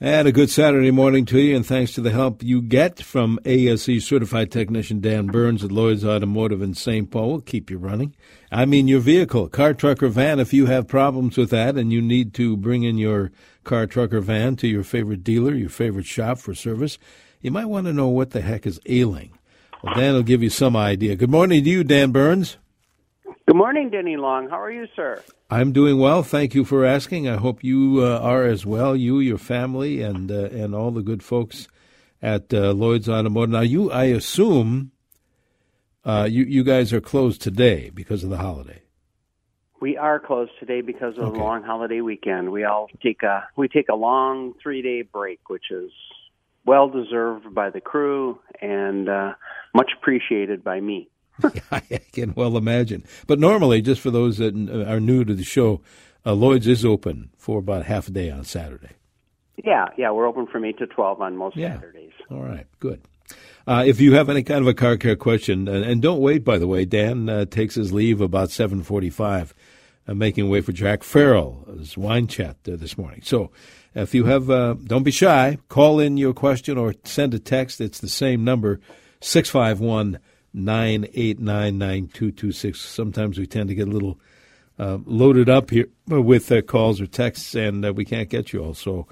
And a good Saturday morning to you, and thanks to the help you get from ASE certified technician Dan Burns at Lloyd's Automotive in St. Paul. We'll keep you running. I mean, your vehicle, car, truck, or van, if you have problems with that and you need to bring in your car, truck, or van to your favorite dealer, your favorite shop for service, you might want to know what the heck is ailing. Well, Dan will give you some idea. Good morning to you, Dan Burns. Good morning, Denny Long. How are you, sir? I'm doing well. Thank you for asking. I hope you uh, are as well. You, your family, and uh, and all the good folks at uh, Lloyd's Automotive. Now, you, I assume, uh, you you guys are closed today because of the holiday. We are closed today because of Okay. the long holiday weekend. We all take a we take a long three day break, which is well deserved by the crew and uh, much appreciated by me. I can well imagine. But normally, just for those that are new to the show, uh, Lloyd's is open for about half a day on Saturday. Yeah, yeah, we're open from eight to twelve on most Yeah. Saturdays. All right, good. Uh, if you have any kind of a car care question, and, and don't wait, by the way, Dan uh, takes his leave about 745, uh, making way for Jack Farrell's wine chat uh, this morning. So if you have, uh, don't be shy, call in your question or send a text. It's the same number, 651 989 9226. Sometimes we tend to get a little uh, loaded up here with uh, calls or texts, and uh, we can't get you all. So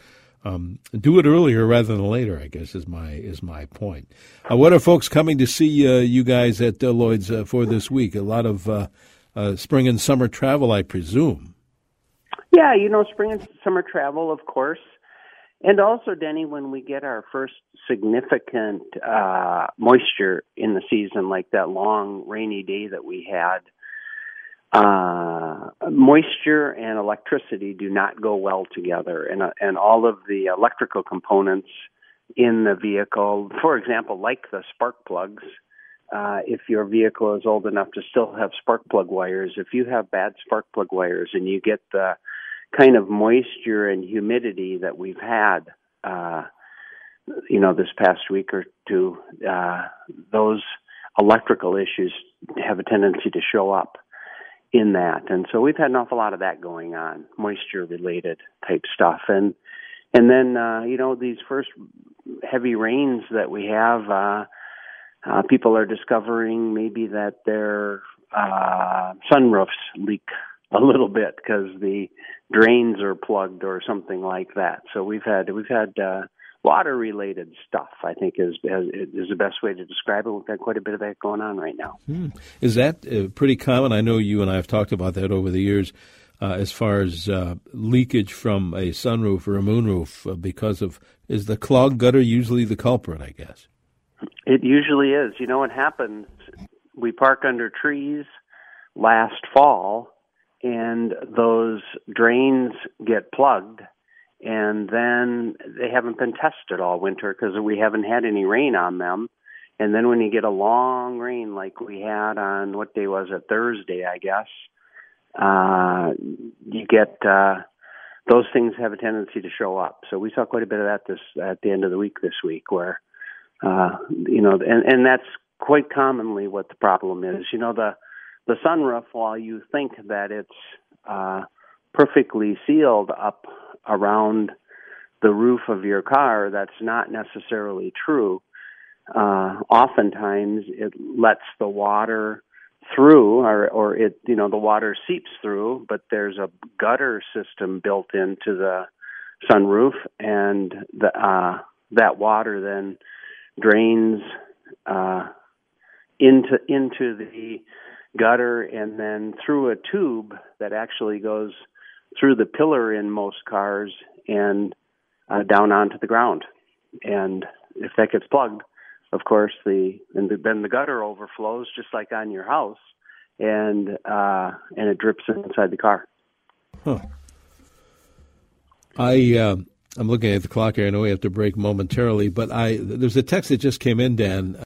um, do it earlier rather than later. I guess is my is my point. Uh, what are folks coming to see uh, you guys at uh, Lloyd's for this week? A lot of spring and summer travel, I presume. Yeah, you know, spring and summer travel, of course. And also, Denny, when we get our first significant uh, moisture in the season, like that long rainy day that we had, uh, moisture and electricity do not go well together, and uh, and all of the electrical components in the vehicle, for example, like the spark plugs. Uh, if your vehicle is old enough to still have spark plug wires, if you have bad spark plug wires and you get the kind of moisture and humidity that we've had, uh, you know, this past week or two, uh, those electrical issues have a tendency to show up in that. And so we've had an awful lot of that going on, moisture related type stuff. And, and then, uh, you know, these first heavy rains that we have, uh, uh, people are discovering maybe that their uh, sunroofs leak a little bit because the drains are plugged or something like that. So we've had we've had uh, water related stuff. I think is is the best way to describe it. We've got quite a bit of that going on right now. Hmm. Is that uh, pretty common? I know you and I have talked about that over the years. Uh, as far as uh, leakage from a sunroof or a moonroof, uh, because of is the clogged gutter usually the culprit? I guess. It usually is. You know what happens? We park under trees last fall, and those drains get plugged, and then they haven't been tested all winter because we haven't had any rain on them. And then when you get a long rain like we had on what day was it? Thursday, I guess. Uh, you get uh, those things have a tendency to show up. So we saw quite a bit of that this at the end of the week this week, where uh, you know, and and that's quite commonly what the problem is. You know, the the sunroof, while you think that it's uh, perfectly sealed up around the roof of your car, that's not necessarily true. Uh, oftentimes, it lets the water through, or or it you know the water seeps through, but there's a gutter system built into the sunroof, and the uh, that water then drains uh, into into the gutter and then through a tube that actually goes through the pillar in most cars and uh, down onto the ground. And if that gets plugged, of course, the and the, then the gutter overflows just like on your house, and uh, and it drips inside the car. Huh. I uh, I'm looking at the clock here. I know we have to break momentarily, but I there's a text that just came in, Dan.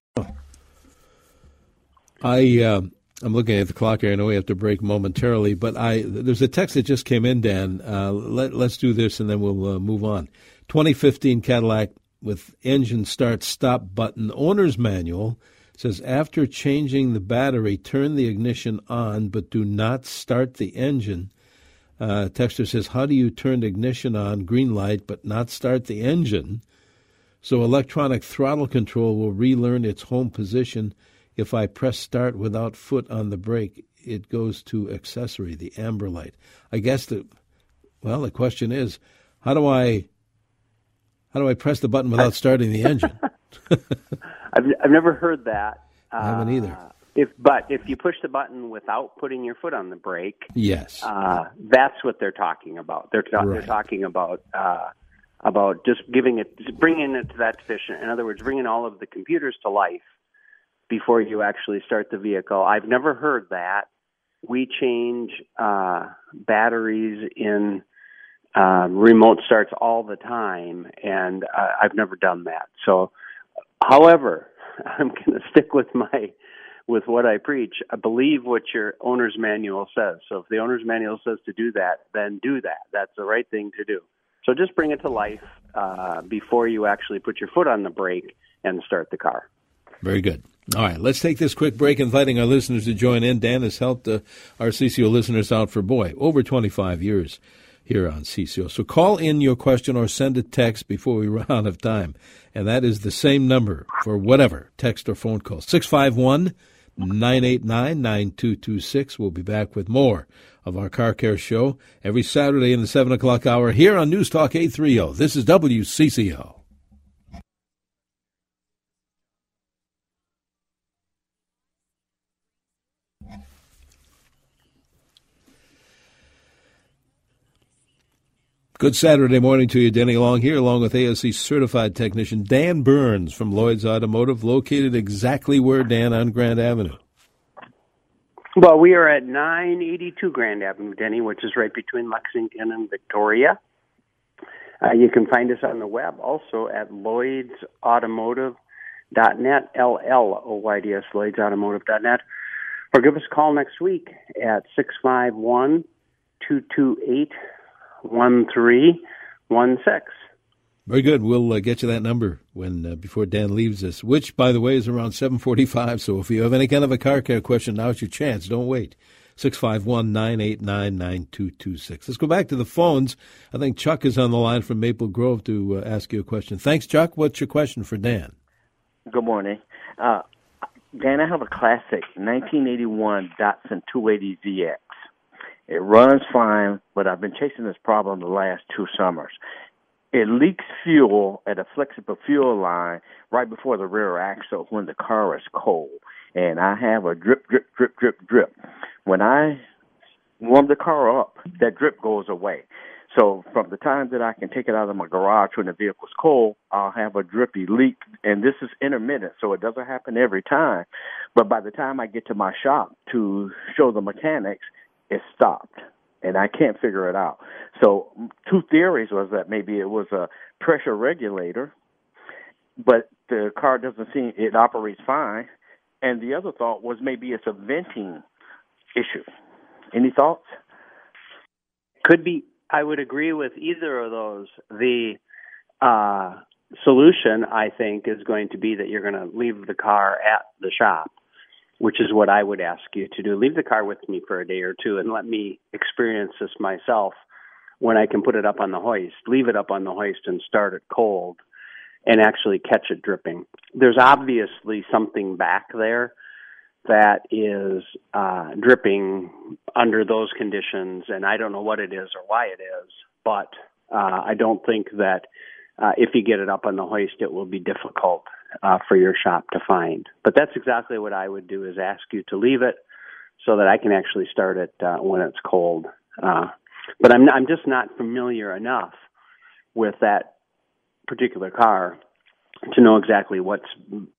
I uh, I'm looking at the clock here. I know we have to break momentarily, but I there's a text that just came in, Dan. Uh, let let's do this and then we'll uh, move on. 2015 Cadillac with engine start stop button owner's manual says after changing the battery, turn the ignition on, but do not start the engine Uh, Texter says, How do you turn ignition on, green light, but not start the engine? So electronic throttle control will relearn its home position. If I press start without foot on the brake, it goes to accessory, the amber light. I guess the well, the question is, how do I how do I press the button without starting the engine? I've I've never heard that. I haven't either. Uh, if but if you push the button without putting your foot on the brake, yes, uh, that's what they're talking about. They're ta- right. they're talking about uh, about just giving it, just bringing it to that sufficient. In other words, bringing all of the computers to life before you actually start the vehicle. I've never heard that. We change uh, batteries in uh, remote starts all the time, and uh, I've never done that. So, however, I'm going to stick with my with what I preach. I believe what your owner's manual says. So, if the owner's manual says to do that, then do that. That's the right thing to do. So, just bring it to life uh, before you actually put your foot on the brake and start the car. Very good. All right, let's take this quick break, inviting our listeners to join in. Dan has helped uh, our CCO listeners out for, boy, over 25 years here on CCO. So call in your question or send a text before we run out of time. And that is the same number for whatever text or phone call 651 989 9226. We'll be back with more of our Car Care Show every Saturday in the 7 o'clock hour here on News Talk 830. This is WCCO. Good Saturday morning to you, Denny Long here, along with ASE certified technician Dan Burns from Lloyd's Automotive, located exactly where, Dan, on Grand Avenue? Well, we are at 982 Grand Avenue, Denny, which is right between Lexington and Victoria. Uh, you can find us on the web also at lloydsautomotive.net, L-L-O-Y-D-S, lloydsautomotive.net. Or give us a call next week at 651 228 1316. Very good. We'll uh, get you that number when uh, before Dan leaves us, which, by the way, is around 745. So if you have any kind of a car care question, now's your chance. Don't wait. 651-989-9226. Let's go back to the phones. I think Chuck is on the line from Maple Grove to uh, ask you a question. Thanks, Chuck. What's your question for Dan? Good morning. Uh, Dan, I have a classic 1981 Datsun 280ZX. It runs fine, but I've been chasing this problem the last two summers. It leaks fuel at a flexible fuel line right before the rear axle when the car is cold. And I have a drip, drip, drip, drip, drip. When I warm the car up, that drip goes away. So from the time that I can take it out of my garage when the vehicle's cold, I'll have a drippy leak. And this is intermittent, so it doesn't happen every time. But by the time I get to my shop to show the mechanics, it stopped and I can't figure it out. So two theories was that maybe it was a pressure regulator, but the car doesn't seem it operates fine. And the other thought was maybe it's a venting issue. Any thoughts? Could be. I would agree with either of those. The uh, solution, I think, is going to be that you're going to leave the car at the shop which is what I would ask you to do. Leave the car with me for a day or two and let me experience this myself when I can put it up on the hoist. Leave it up on the hoist and start it cold and actually catch it dripping. There's obviously something back there that is uh, dripping under those conditions, and I don't know what it is or why it is, but uh, I don't think that uh, if you get it up on the hoist, it will be difficult uh, for your shop to find. But that's exactly what I would do: is ask you to leave it so that I can actually start it uh, when it's cold. Uh, but I'm I'm just not familiar enough with that particular car to know exactly what's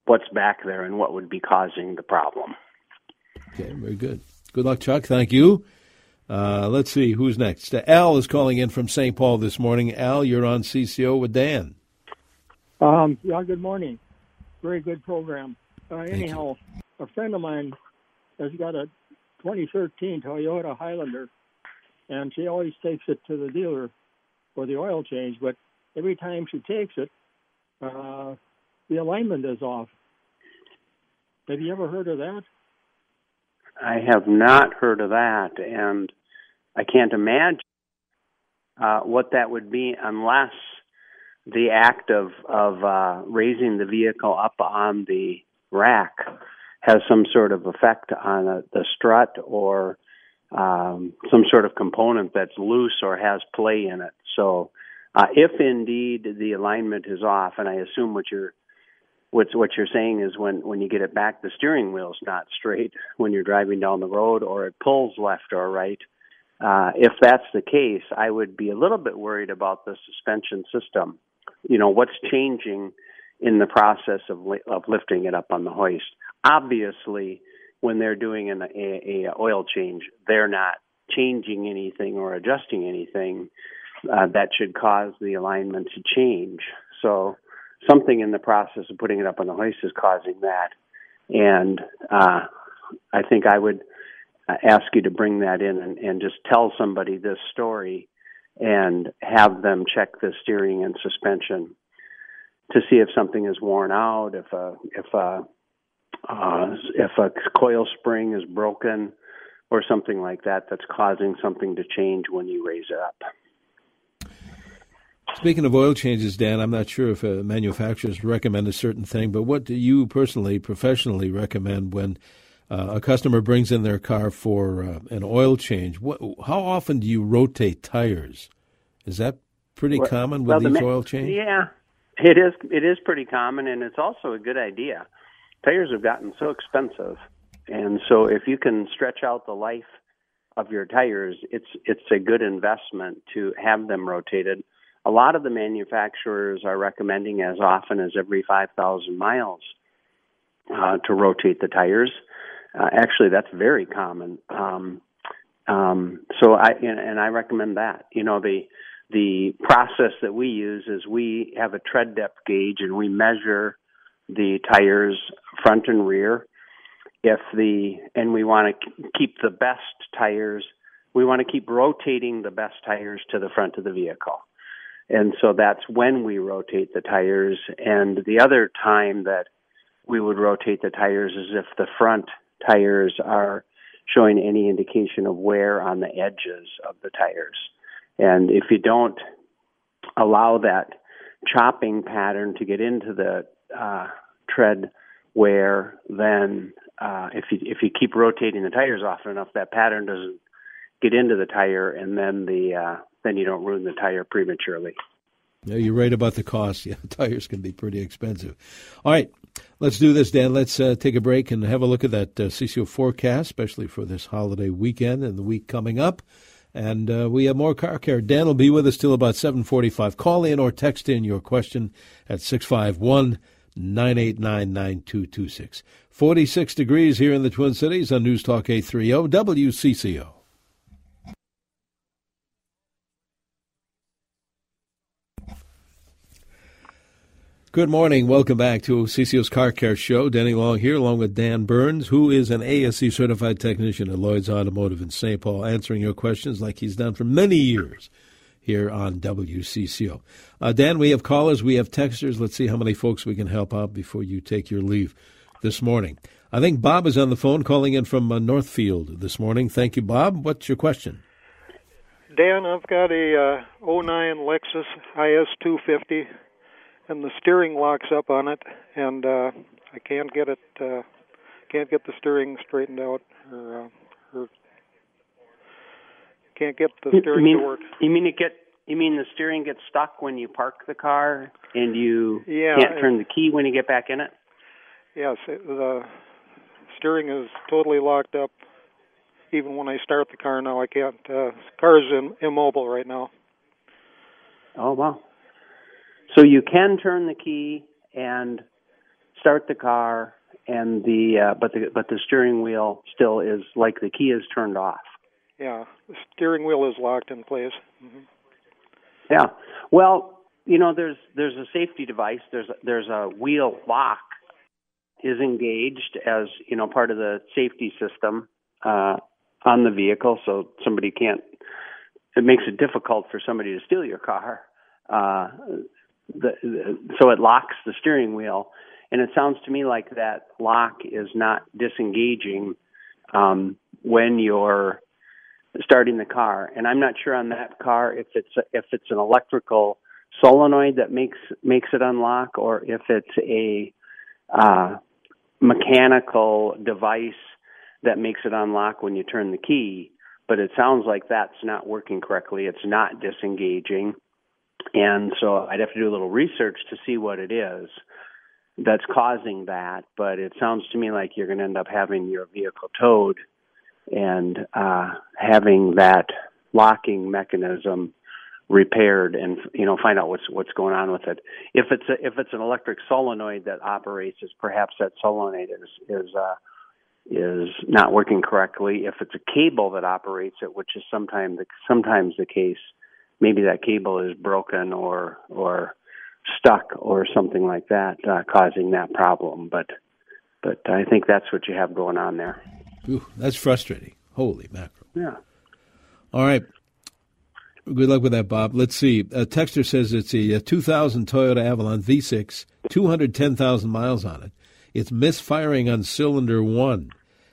what's back there and what would be causing the problem. Okay, very good. Good luck, Chuck. Thank you. Uh, let's see who's next. Uh, Al is calling in from St. Paul this morning. Al, you're on CCO with Dan. Um, yeah, good morning very good program. Uh, anyhow, a friend of mine has got a 2013 Toyota Highlander, and she always takes it to the dealer for the oil change. But every time she takes it, uh, the alignment is off. Have you ever heard of that? I have not heard of that, and I can't imagine uh, what that would be unless the act of of uh, raising the vehicle up on the rack has some sort of effect on a, the strut or um, some sort of component that's loose or has play in it. So, uh, if indeed the alignment is off, and I assume what you're what's what you're saying is when when you get it back, the steering wheel's not straight when you're driving down the road, or it pulls left or right. Uh, if that's the case, I would be a little bit worried about the suspension system. You know, what's changing in the process of li- of lifting it up on the hoist. Obviously, when they're doing an a, a oil change, they're not changing anything or adjusting anything uh, that should cause the alignment to change. So something in the process of putting it up on the hoist is causing that, and uh, I think I would uh, ask you to bring that in and, and just tell somebody this story and have them check the steering and suspension to see if something is worn out, if a if a uh, if a coil spring is broken or something like that that's causing something to change when you raise it up. Speaking of oil changes, Dan, I'm not sure if manufacturers recommend a certain thing, but what do you personally, professionally recommend when uh, a customer brings in their car for uh, an oil change? What, how often do you rotate tires? Is that pretty well, common with well, each ma- oil change? Yeah, it is. It is pretty common, and it's also a good idea tires have gotten so expensive, and so if you can stretch out the life of your tires, it's it's a good investment to have them rotated. A lot of the manufacturers are recommending as often as every 5,000 miles uh, to rotate the tires. Uh, actually, that's very common. Um, um, so I and, and I recommend that. You know the the process that we use is we have a tread depth gauge and we measure the tires front and rear. If the and we want to keep the best tires, we want to keep rotating the best tires to the front of the vehicle. And so that's when we rotate the tires. And the other time that we would rotate the tires is if the front tires are showing any indication of wear on the edges of the tires. And if you don't allow that chopping pattern to get into the uh, tread wear, then uh, if you if you keep rotating the tires often enough, that pattern doesn't get into the tire, and then the uh, then you don't ruin the tire prematurely. Yeah, you're right about the cost. Yeah, tires can be pretty expensive. All right, let's do this, Dan. Let's uh, take a break and have a look at that uh, CCO forecast, especially for this holiday weekend and the week coming up. And uh, we have more car care. Dan will be with us till about 7:45. Call in or text in your question at 651- 989 9226. 46 degrees here in the Twin Cities on News Talk 830 WCCO. Good morning. Welcome back to CCO's Car Care Show. Denny Long here, along with Dan Burns, who is an ASE certified technician at Lloyd's Automotive in St. Paul, answering your questions like he's done for many years here on WCCO. Uh, Dan, we have callers, we have texters. Let's see how many folks we can help out before you take your leave this morning. I think Bob is on the phone calling in from uh, Northfield this morning. Thank you, Bob. What's your question? Dan, I've got a uh, 09 Lexus IS 250, and the steering locks up on it, and uh, I can't get it, uh, can't get the steering straightened out or, uh, or can't get the steering you mean, to work. You mean it get? You mean the steering gets stuck when you park the car and you yeah, can't turn the key when you get back in it? Yes, it, the steering is totally locked up. Even when I start the car now, I can't. Uh, the car is in, immobile right now. Oh wow! So you can turn the key and start the car, and the uh, but the but the steering wheel still is like the key is turned off. Yeah, the steering wheel is locked in place. Mm-hmm. Yeah. Well, you know, there's there's a safety device. There's a, there's a wheel lock is engaged as you know part of the safety system uh, on the vehicle, so somebody can't. It makes it difficult for somebody to steal your car. Uh, the, so it locks the steering wheel, and it sounds to me like that lock is not disengaging um, when you're starting the car. And I'm not sure on that car if it's a, if it's an electrical solenoid that makes makes it unlock or if it's a uh, mechanical device that makes it unlock when you turn the key. But it sounds like that's not working correctly. It's not disengaging. And so I'd have to do a little research to see what it is that's causing that. But it sounds to me like you're going to end up having your vehicle towed and uh, having that locking mechanism repaired and you know find out what's what's going on with it. If it's a, if it's an electric solenoid that operates, is perhaps that solenoid is is uh, is not working correctly. If it's a cable that operates it, which is sometimes sometimes the case, maybe that cable is broken or or stuck or something like that, uh, causing that problem. But but I think that's what you have going on there. Ooh, that's frustrating. Holy mackerel! Yeah. All right. Good luck with that, Bob. Let's see. A texter says it's a, a 2000 Toyota Avalon V6, 210,000 miles on it. It's misfiring on cylinder one.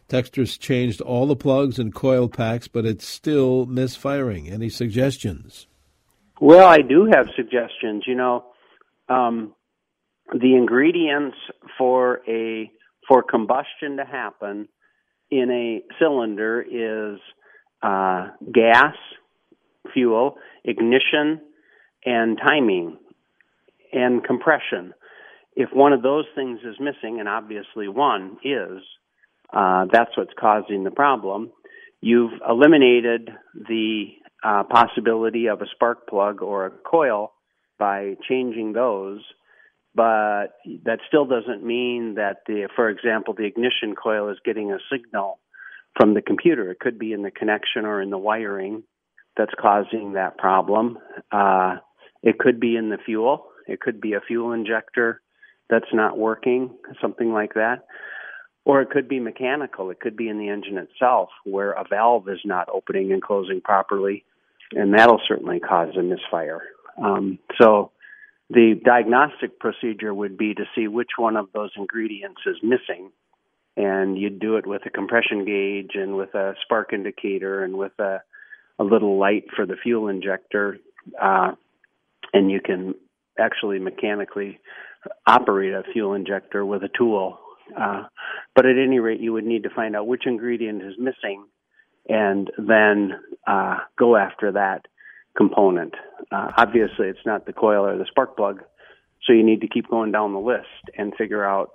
Texter's changed all the plugs and coil packs, but it's still misfiring. Any suggestions? Well, I do have suggestions. You know, um, the ingredients for a for combustion to happen in a cylinder is uh, gas, fuel, ignition, and timing and compression. If one of those things is missing, and obviously one is, uh, that's what's causing the problem. You've eliminated the uh, possibility of a spark plug or a coil by changing those, but that still doesn't mean that the, for example, the ignition coil is getting a signal from the computer. It could be in the connection or in the wiring that's causing that problem. Uh, it could be in the fuel. It could be a fuel injector that's not working, something like that. Or it could be mechanical. It could be in the engine itself where a valve is not opening and closing properly, and that'll certainly cause a misfire. Um, so the diagnostic procedure would be to see which one of those ingredients is missing and you'd do it with a compression gauge and with a spark indicator and with a a little light for the fuel injector, uh, and you can actually mechanically operate a fuel injector with a tool. Uh, but at any rate, you would need to find out which ingredient is missing, and then uh, go after that component. Uh, obviously, it's not the coil or the spark plug, so you need to keep going down the list and figure out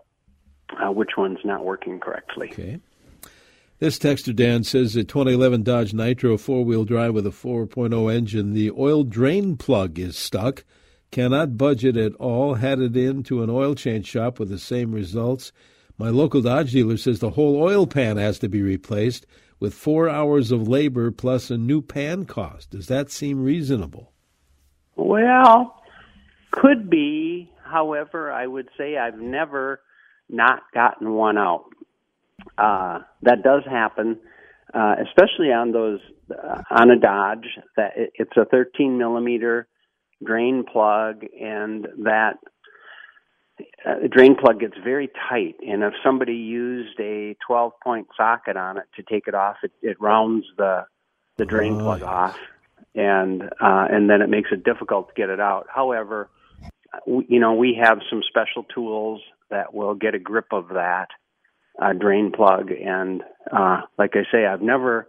uh, which one's not working correctly. Okay. This texter Dan says a 2011 Dodge Nitro four wheel drive with a 4.0 engine, the oil drain plug is stuck. Cannot budge it at all. Had it in to an oil change shop with the same results. My local Dodge dealer says the whole oil pan has to be replaced with four hours of labor plus a new pan cost. Does that seem reasonable? Well, could be. However, I would say I've never not gotten one out uh, that does happen, uh, especially on those uh, on a Dodge. That it, it's a 13 millimeter drain plug, and that uh, drain plug gets very tight. And if somebody used a 12 point socket on it to take it off, it, it rounds the the drain oh, plug yes. off, and uh, and then it makes it difficult to get it out. However, we, you know we have some special tools that will get a grip of that uh, drain plug. And uh, like I say, I've never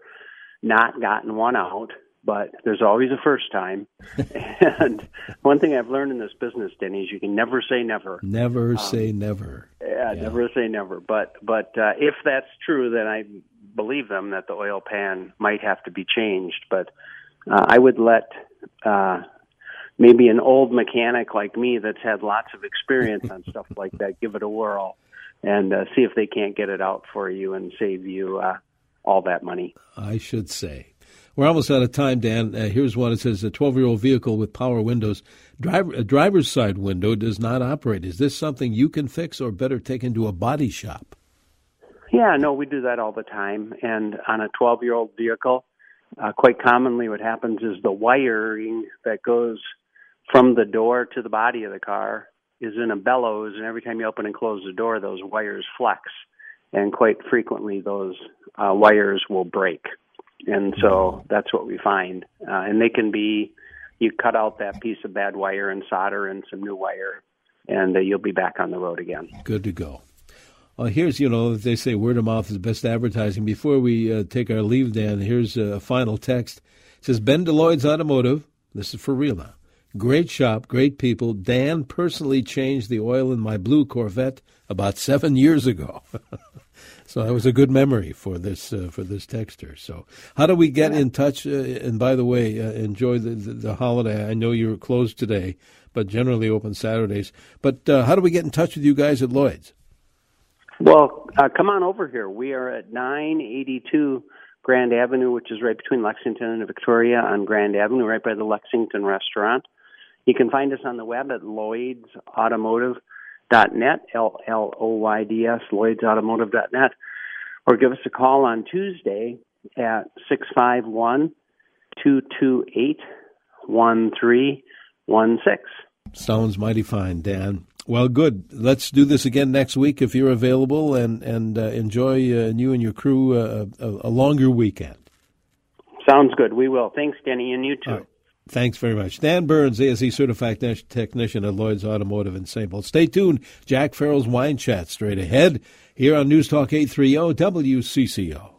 not gotten one out, but there's always a first time. and one thing I've learned in this business, Denny, is you can never say never. Never um, say never. Yeah, yeah, never say never. But but uh, if that's true, then I believe them that the oil pan might have to be changed. But uh, I would let uh, maybe an old mechanic like me that's had lots of experience on stuff like that give it a whirl and uh, see if they can't get it out for you and save you uh, all that money. I should say. We're almost out of time, Dan. Uh, here's one. It says a 12 year old vehicle with power windows. Driver, a driver's side window does not operate. Is this something you can fix or better take into a body shop? Yeah, no, we do that all the time. And on a 12 year old vehicle, uh, quite commonly what happens is the wiring that goes from the door to the body of the car is in a bellows, and every time you open and close the door, those wires flex, and quite frequently those uh, wires will break. And so that's what we find. Uh, and they can be you cut out that piece of bad wire and solder and some new wire, and uh, you'll be back on the road again. Good to go. Well, here's, you know, they say word of mouth is best advertising. Before we uh, take our leave, Dan, here's a final text. It says, Ben Deloyd's Automotive, this is for real now. Great shop, great people. Dan personally changed the oil in my blue Corvette about seven years ago. so that was a good memory for this uh, for this texter. So how do we get in touch? Uh, and by the way, uh, enjoy the, the, the holiday. I know you're closed today, but generally open Saturdays. But uh, how do we get in touch with you guys at Lloyd's? Well, uh, come on over here. We are at 982 Grand Avenue, which is right between Lexington and Victoria on Grand Avenue, right by the Lexington restaurant. You can find us on the web at lloydsautomotive.net, L L O Y D S, lloydsautomotive.net, or give us a call on Tuesday at six five one two two eight one three one six. Sounds mighty fine, Dan. Well, good. Let's do this again next week if you're available, and and uh, enjoy uh, you and your crew uh, a, a, longer weekend. Sounds good. We will. Thanks, Denny, and you too. Thanks very much. Dan Burns, ASE certified technician at Lloyd's Automotive in St. Paul. Stay tuned. Jack Farrell's Wine Chat straight ahead here on News Talk 830 WCCO.